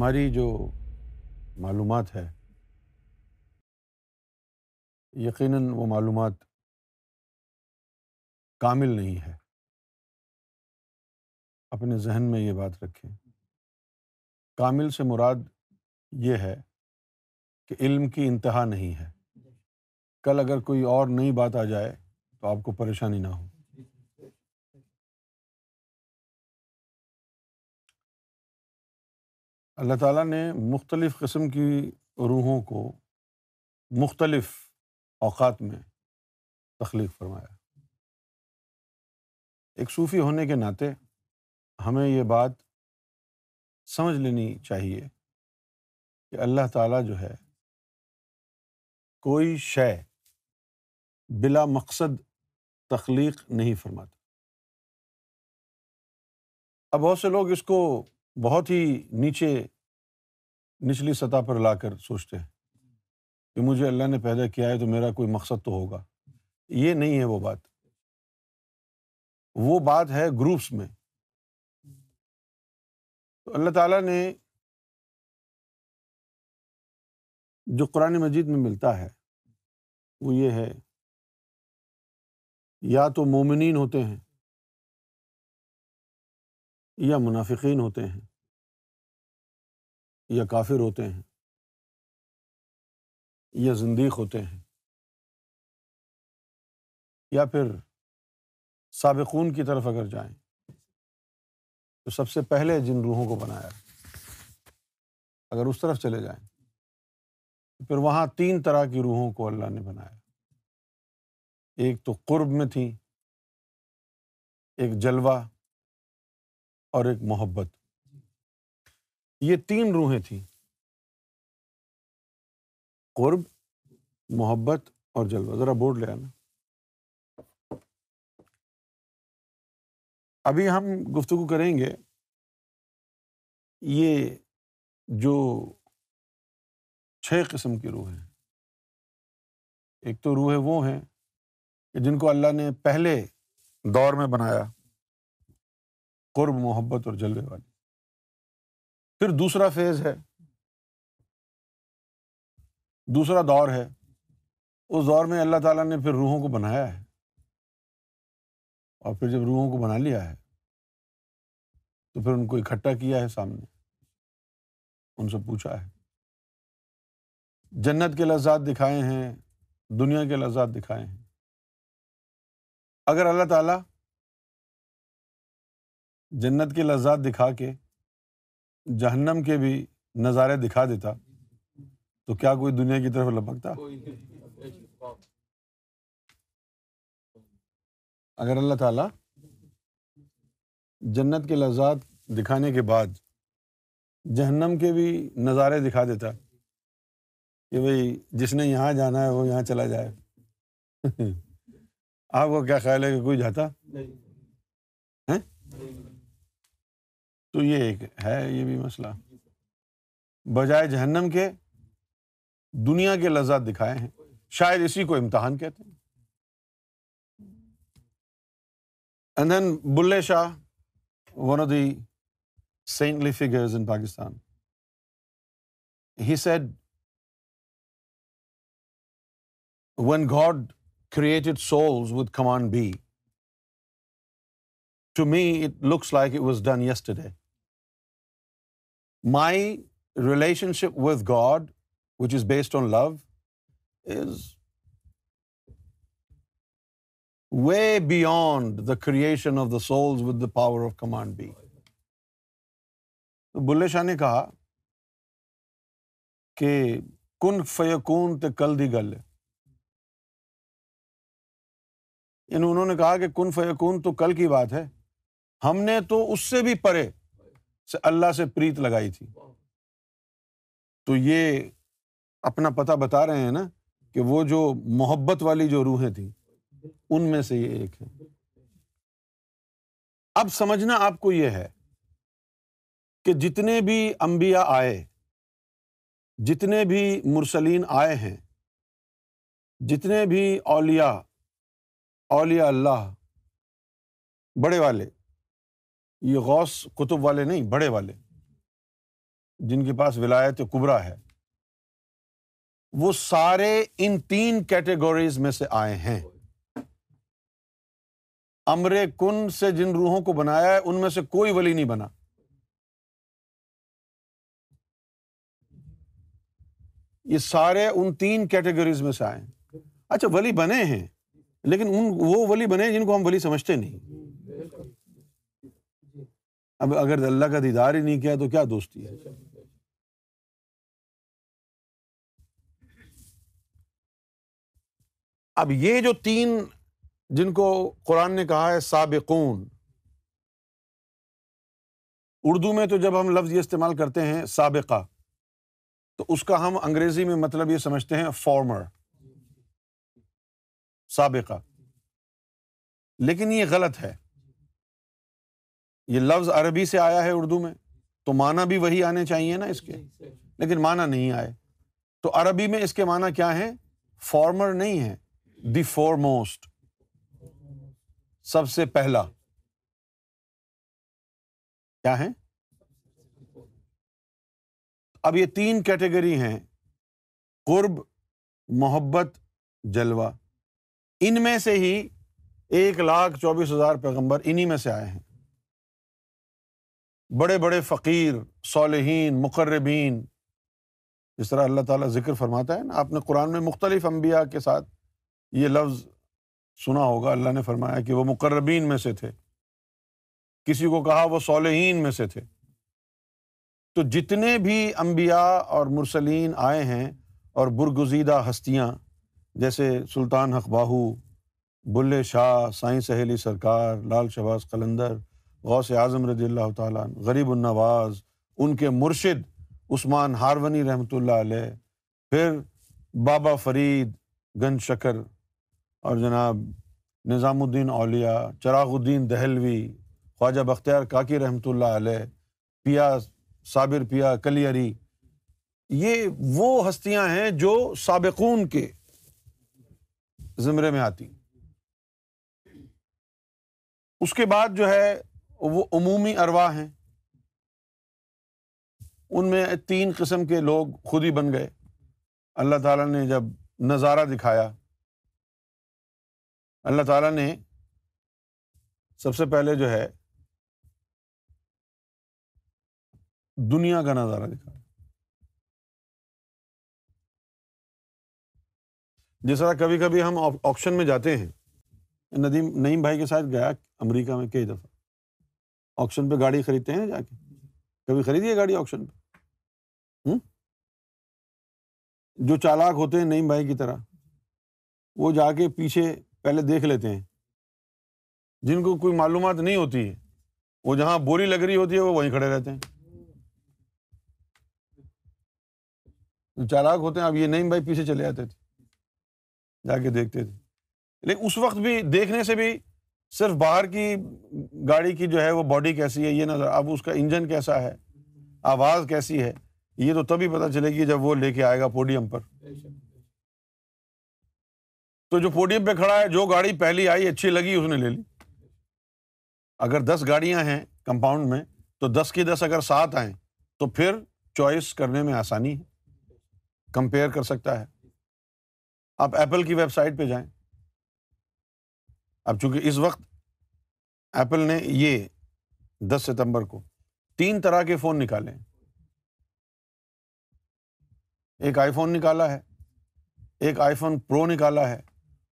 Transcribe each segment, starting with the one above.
ہماری جو معلومات ہے یقیناً وہ معلومات کامل نہیں ہے اپنے ذہن میں یہ بات رکھیں کامل سے مراد یہ ہے کہ علم کی انتہا نہیں ہے کل اگر کوئی اور نئی بات آ جائے تو آپ کو پریشانی نہ ہو اللہ تعالیٰ نے مختلف قسم کی روحوں کو مختلف اوقات میں تخلیق فرمایا ایک صوفی ہونے کے ناطے ہمیں یہ بات سمجھ لینی چاہیے کہ اللہ تعالیٰ جو ہے کوئی شے بلا مقصد تخلیق نہیں فرماتا اب بہت سے لوگ اس کو بہت ہی نیچے نچلی سطح پر لا کر سوچتے ہیں کہ مجھے اللہ نے پیدا کیا ہے تو میرا کوئی مقصد تو ہوگا یہ نہیں ہے وہ بات وہ بات ہے گروپس میں تو اللہ تعالیٰ نے جو قرآن مجید میں ملتا ہے وہ یہ ہے یا تو مومنین ہوتے ہیں یا منافقین ہوتے ہیں یا کافر ہوتے ہیں یا زندیق ہوتے ہیں یا پھر سابقون کی طرف اگر جائیں تو سب سے پہلے جن روحوں کو بنایا اگر اس طرف چلے جائیں پھر وہاں تین طرح کی روحوں کو اللہ نے بنایا ایک تو قرب میں تھی ایک جلوہ اور ایک محبت یہ تین روحیں تھیں قرب محبت اور جلوہ ذرا بورڈ لے آنا ابھی ہم گفتگو کریں گے یہ جو چھ قسم کی روح ہیں ایک تو روحیں وہ ہیں کہ جن کو اللہ نے پہلے دور میں بنایا قرب محبت اور جلوے والی پھر دوسرا فیز ہے دوسرا دور ہے اس دور میں اللہ تعالیٰ نے پھر روحوں کو بنایا ہے اور پھر جب روحوں کو بنا لیا ہے تو پھر ان کو اکٹھا کیا ہے سامنے ان سے پوچھا ہے جنت کے لذات دکھائے ہیں دنیا کے لذات دکھائے ہیں اگر اللہ تعالیٰ جنت کے لذات دکھا کے جہنم کے بھی نظارے دکھا دیتا تو کیا کوئی دنیا کی طرف لپکتا اگر اللہ تعالی جنت کے لذات دکھانے کے بعد جہنم کے بھی نظارے دکھا دیتا کہ بھائی جس نے یہاں جانا ہے وہ یہاں چلا جائے آپ کو کیا خیال ہے کہ کوئی جاتا تو یہ ایک ہے یہ بھی مسئلہ بجائے جہنم کے دنیا کے لذات دکھائے ہیں شاید اسی کو امتحان کہتے ہیں Bulleh Shah one of the saintly in Pakistan he said when God created souls with command be to me it looks like it was done yesterday my relationship with God which is based on love is way beyond the creation of the soul with the power of command be Bulleh Shah نے کہا کہ کن فیقون تو کل دی گل یعنی انہوں نے کہا کہ کن فیقون تو کل کی بات ہے ہم نے تو اس سے بھی پرے سے اللہ سے پریت لگائی تھی تو یہ اپنا پتا بتا رہے ہیں نا کہ وہ جو محبت والی جو روحیں تھیں ان میں سے یہ ایک ہے اب سمجھنا آپ کو یہ ہے کہ جتنے بھی امبیا آئے جتنے بھی مرسلین آئے ہیں جتنے بھی اولیا اولیا اللہ بڑے والے یہ غوث کتب والے نہیں بڑے والے جن کے پاس ولایت کبرا ہے وہ سارے ان تین کیٹیگریز میں سے آئے ہیں امر کن سے جن روحوں کو بنایا ہے ان میں سے کوئی ولی نہیں بنا یہ سارے ان تین کیٹیگریز میں سے آئے ہیں اچھا ولی بنے ہیں لیکن ان وہ ولی بنے جن کو ہم ولی سمجھتے نہیں اب اگر اللہ کا دیدار ہی نہیں کیا تو کیا دوستی ہے اب یہ جو تین جن کو قرآن نے کہا ہے سابقون اردو میں تو جب ہم لفظ یہ استعمال کرتے ہیں سابقہ تو اس کا ہم انگریزی میں مطلب یہ سمجھتے ہیں فارمر سابقہ لیکن یہ غلط ہے یہ لفظ عربی سے آیا ہے اردو میں تو معنی بھی وہی آنے چاہیے نا اس کے جی، لیکن معنی نہیں آئے تو عربی میں اس کے معنی کیا ہے فارمر نہیں ہے دی فور موسٹ سب سے پہلا کیا ہے اب یہ تین کیٹیگری ہیں قرب محبت جلوہ ان میں سے ہی ایک لاکھ چوبیس ہزار پیغمبر انہیں میں سے آئے ہیں بڑے بڑے فقیر صالحین مقربین جس طرح اللہ تعالیٰ ذکر فرماتا ہے نا آپ نے قرآن میں مختلف انبیاء کے ساتھ یہ لفظ سنا ہوگا اللہ نے فرمایا کہ وہ مقربین میں سے تھے کسی کو کہا وہ صالحین میں سے تھے تو جتنے بھی انبیاء اور مرسلین آئے ہیں اور برگزیدہ ہستیاں جیسے سلطان حق باہو بلے شاہ سائیں سہیلی سرکار لال شباز قلندر غوث اعظم رضی اللہ تعالیٰ غریب النواز ان کے مرشد عثمان ہارونی رحمۃ اللہ علیہ پھر بابا فرید گن شکر اور جناب نظام الدین اولیا چراغ الدین دہلوی خواجہ بختیار کاکی رحمۃ اللہ علیہ پیا صابر پیا کلیری یہ وہ ہستیاں ہیں جو سابقون کے زمرے میں آتی اس کے بعد جو ہے وہ عمومی اروا ہیں ان میں تین قسم کے لوگ خود ہی بن گئے اللہ تعالیٰ نے جب نظارہ دکھایا اللہ تعالیٰ نے سب سے پہلے جو ہے دنیا کا نظارہ دکھایا جس طرح کبھی کبھی ہم آپشن میں جاتے ہیں ندیم نعیم بھائی کے ساتھ گیا امریکہ میں کئی دفعہ آپشن پہ گاڑی خریدتے ہیں جا کے کبھی خریدیے گاڑی آپشن پہ جو چالاک ہوتے ہیں نئی بھائی کی طرح وہ جا کے پیچھے پہلے دیکھ لیتے ہیں جن کو کوئی معلومات نہیں ہوتی ہے وہ جہاں بوری لگ رہی ہوتی ہے وہ وہیں کھڑے رہتے ہیں جو چالاک ہوتے ہیں اب یہ نئی بھائی پیچھے چلے جاتے تھے جا کے دیکھتے تھے لیکن اس وقت بھی دیکھنے سے بھی صرف باہر کی گاڑی کی جو ہے وہ باڈی کیسی ہے یہ نظر اب اس کا انجن کیسا ہے آواز کیسی ہے یہ تو تبھی پتا چلے گی جب وہ لے کے آئے گا پوڈیم پر تو جو پوڈیم پہ کھڑا ہے جو گاڑی پہلی آئی اچھی لگی اس نے لے لی اگر دس گاڑیاں ہیں کمپاؤنڈ میں تو دس کی دس اگر سات آئیں تو پھر چوائس کرنے میں آسانی ہے کمپیئر کر سکتا ہے آپ ایپل کی ویب سائٹ پہ جائیں اب چونکہ اس وقت ایپل نے یہ دس ستمبر کو تین طرح کے فون نکالے ایک آئی فون نکالا ہے ایک آئی فون پرو نکالا ہے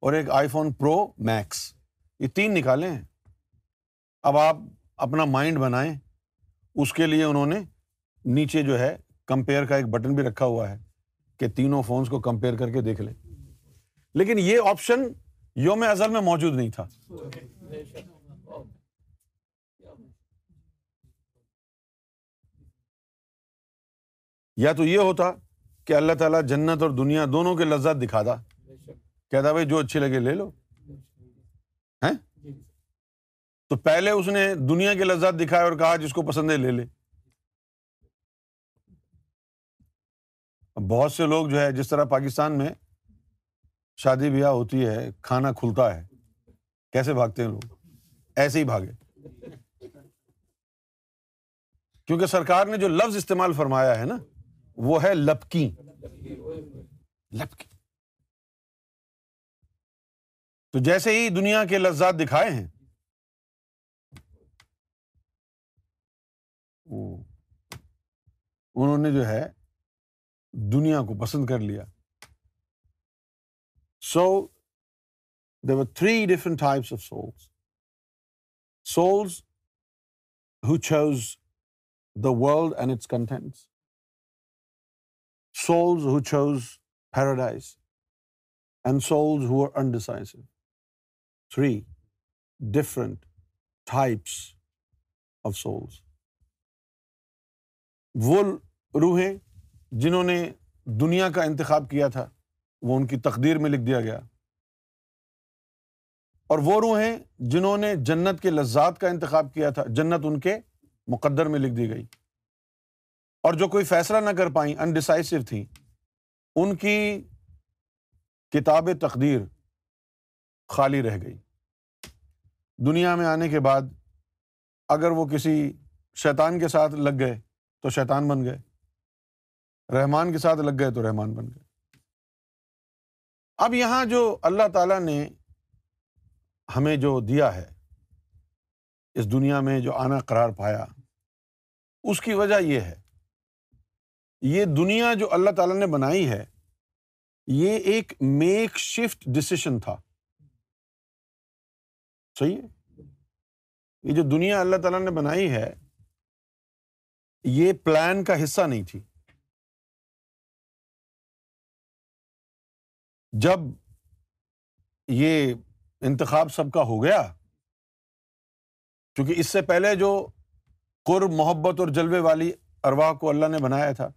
اور ایک آئی فون پرو میکس یہ تین نکالے ہیں اب آپ اپنا مائنڈ بنائیں اس کے لیے انہوں نے نیچے جو ہے کمپیئر کا ایک بٹن بھی رکھا ہوا ہے کہ تینوں فونس کو کمپیئر کر کے دیکھ لیں لیکن یہ آپشن یوم ازل میں موجود نہیں تھا یا تو یہ ہوتا کہ اللہ تعالیٰ جنت اور دنیا دونوں کے لذات دکھا دا کہتا بھائی جو اچھے لگے لے لو ہے تو پہلے اس نے دنیا کے لذات دکھائے اور کہا جس کو پسند ہے لے لے بہت سے لوگ جو ہے جس طرح پاکستان میں شادی بیاہ ہوتی ہے کھانا کھلتا ہے کیسے بھاگتے ہیں لوگ ایسے ہی بھاگے کیونکہ سرکار نے جو لفظ استعمال فرمایا ہے نا وہ ہے لپکی لپکی تو جیسے ہی دنیا کے لفظات دکھائے ہیں انہوں نے جو ہے دنیا کو پسند کر لیا so the three different types of souls souls who choose the world and its contents souls who choose paradise and souls who are three different types of وہ روحیں جنہوں نے دنیا کا انتخاب کیا تھا وہ ان کی تقدیر میں لکھ دیا گیا اور وہ روحیں جنہوں نے جنت کے لذات کا انتخاب کیا تھا جنت ان کے مقدر میں لکھ دی گئی اور جو کوئی فیصلہ نہ کر پائیں انڈیسائسو تھیں ان کی کتاب تقدیر خالی رہ گئی دنیا میں آنے کے بعد اگر وہ کسی شیطان کے ساتھ لگ گئے تو شیطان بن گئے رحمان کے ساتھ لگ گئے تو رحمان بن گئے اب یہاں جو اللہ تعالیٰ نے ہمیں جو دیا ہے اس دنیا میں جو آنا قرار پایا اس کی وجہ یہ ہے یہ دنیا جو اللہ تعالیٰ نے بنائی ہے یہ ایک میک شفٹ ڈسیشن تھا صحیح ہے یہ جو دنیا اللہ تعالیٰ نے بنائی ہے یہ پلان کا حصہ نہیں تھی جب یہ انتخاب سب کا ہو گیا چونکہ اس سے پہلے جو قر محبت اور جلوے والی ارواح کو اللہ نے بنایا تھا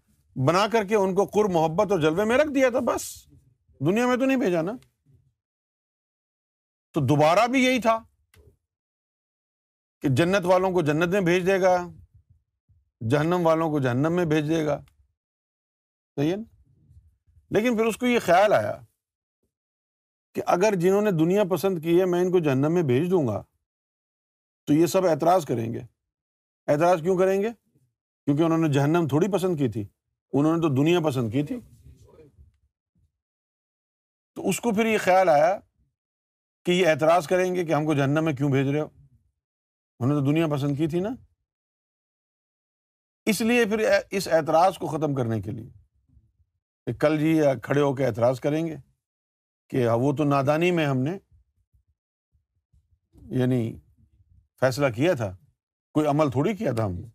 بنا کر کے ان کو محبت اور جلوے میں رکھ دیا تھا بس دنیا میں تو نہیں بھیجا نا تو دوبارہ بھی یہی تھا کہ جنت والوں کو جنت میں بھیج دے گا جہنم والوں کو جہنم میں بھیج دے گا صحیح ہے نا لیکن پھر اس کو یہ خیال آیا کہ اگر جنہوں نے دنیا پسند کی ہے میں ان کو جہنم میں بھیج دوں گا تو یہ سب اعتراض کریں گے اعتراض کیوں کریں گے کیونکہ انہوں نے جہنم تھوڑی پسند کی تھی انہوں نے تو دنیا پسند کی تھی تو اس کو پھر یہ خیال آیا کہ یہ اعتراض کریں گے کہ ہم کو جہنم میں کیوں بھیج رہے ہو انہوں نے تو دنیا پسند کی تھی نا اس لیے پھر اس اعتراض کو ختم کرنے کے لیے کہ کل جی کھڑے ہو کے اعتراض کریں گے کہ وہ تو نادانی میں ہم نے یعنی فیصلہ کیا تھا کوئی عمل تھوڑی کیا تھا ہم نے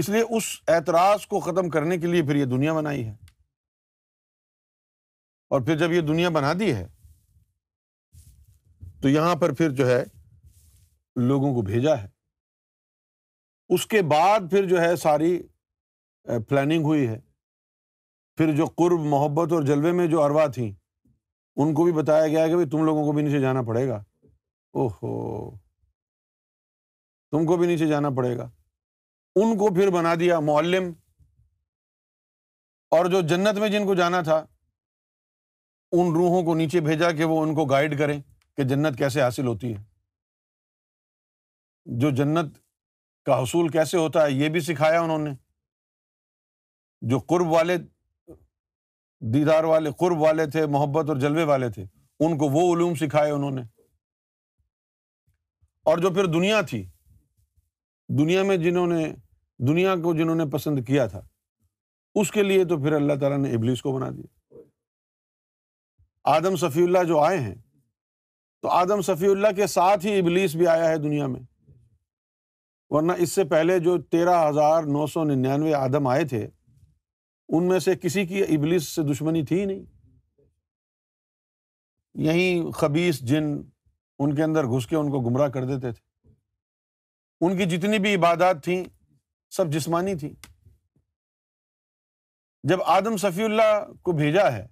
اس لیے اس اعتراض کو ختم کرنے کے لیے پھر یہ دنیا بنائی ہے اور پھر جب یہ دنیا بنا دی ہے تو یہاں پر پھر جو ہے لوگوں کو بھیجا ہے اس کے بعد پھر جو ہے ساری پلاننگ ہوئی ہے پھر جو قرب محبت اور جلوے میں جو اروا تھیں ان کو بھی بتایا گیا کہ تم لوگوں کو بھی نیچے جانا پڑے گا او ہو تم کو بھی نیچے جانا پڑے گا ان کو پھر بنا دیا معلم اور جو جنت میں جن کو جانا تھا ان روحوں کو نیچے بھیجا کہ وہ ان کو گائڈ کریں کہ جنت کیسے حاصل ہوتی ہے جو جنت کا حصول کیسے ہوتا ہے یہ بھی سکھایا انہوں نے جو قرب والے دیدار والے قرب والے تھے محبت اور جلوے والے تھے ان کو وہ علوم سکھائے انہوں نے اور جو پھر دنیا تھی دنیا میں جنہوں نے دنیا کو جنہوں نے پسند کیا تھا اس کے لیے تو پھر اللہ تعالیٰ نے ابلیس کو بنا دیا آدم صفی اللہ جو آئے ہیں تو آدم صفی اللہ کے ساتھ ہی ابلیس بھی آیا ہے دنیا میں ورنہ اس سے پہلے جو تیرہ ہزار نو سو ننانوے آدم آئے تھے ان میں سے کسی کی ابلیس سے دشمنی تھی نہیں یہیں خبیص جن ان کے اندر گھس کے ان کو گمراہ کر دیتے تھے ان کی جتنی بھی عبادات تھیں سب جسمانی تھیں جب آدم صفی اللہ کو بھیجا ہے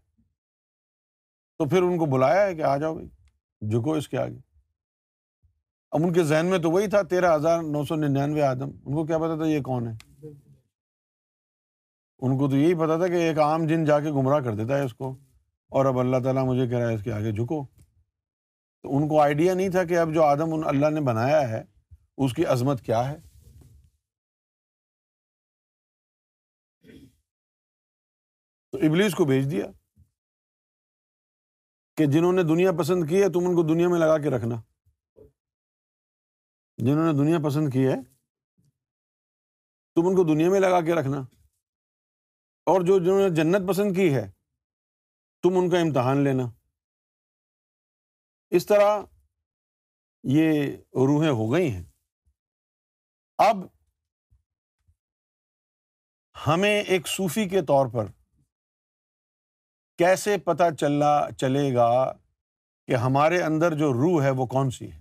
تو پھر ان کو بلایا ہے کہ آ جاؤ بھائی جھکو اس کے آگے اب ان کے ذہن میں تو وہی تھا تیرہ ہزار نو سو ننانوے آدم ان کو کیا پتا تھا یہ کون ہے ان کو تو یہی پتا تھا کہ ایک عام جن جا کے گمراہ کر دیتا ہے اس کو اور اب اللہ تعالیٰ مجھے کہہ رہا ہے اس کے آگے جھکو تو ان کو آئیڈیا نہیں تھا کہ اب جو آدم ان اللہ نے بنایا ہے اس کی عظمت کیا ہے تو ابلیس کو بھیج دیا کہ جنہوں نے دنیا پسند کی ہے تم ان کو دنیا میں لگا کے رکھنا جنہوں نے دنیا پسند کی ہے تم ان کو دنیا میں لگا کے رکھنا اور جو جنہوں نے جنت پسند کی ہے تم ان کا امتحان لینا اس طرح یہ روحیں ہو گئی ہیں اب ہمیں ایک صوفی کے طور پر کیسے پتہ چلنا چلے گا کہ ہمارے اندر جو روح ہے وہ کون سی ہے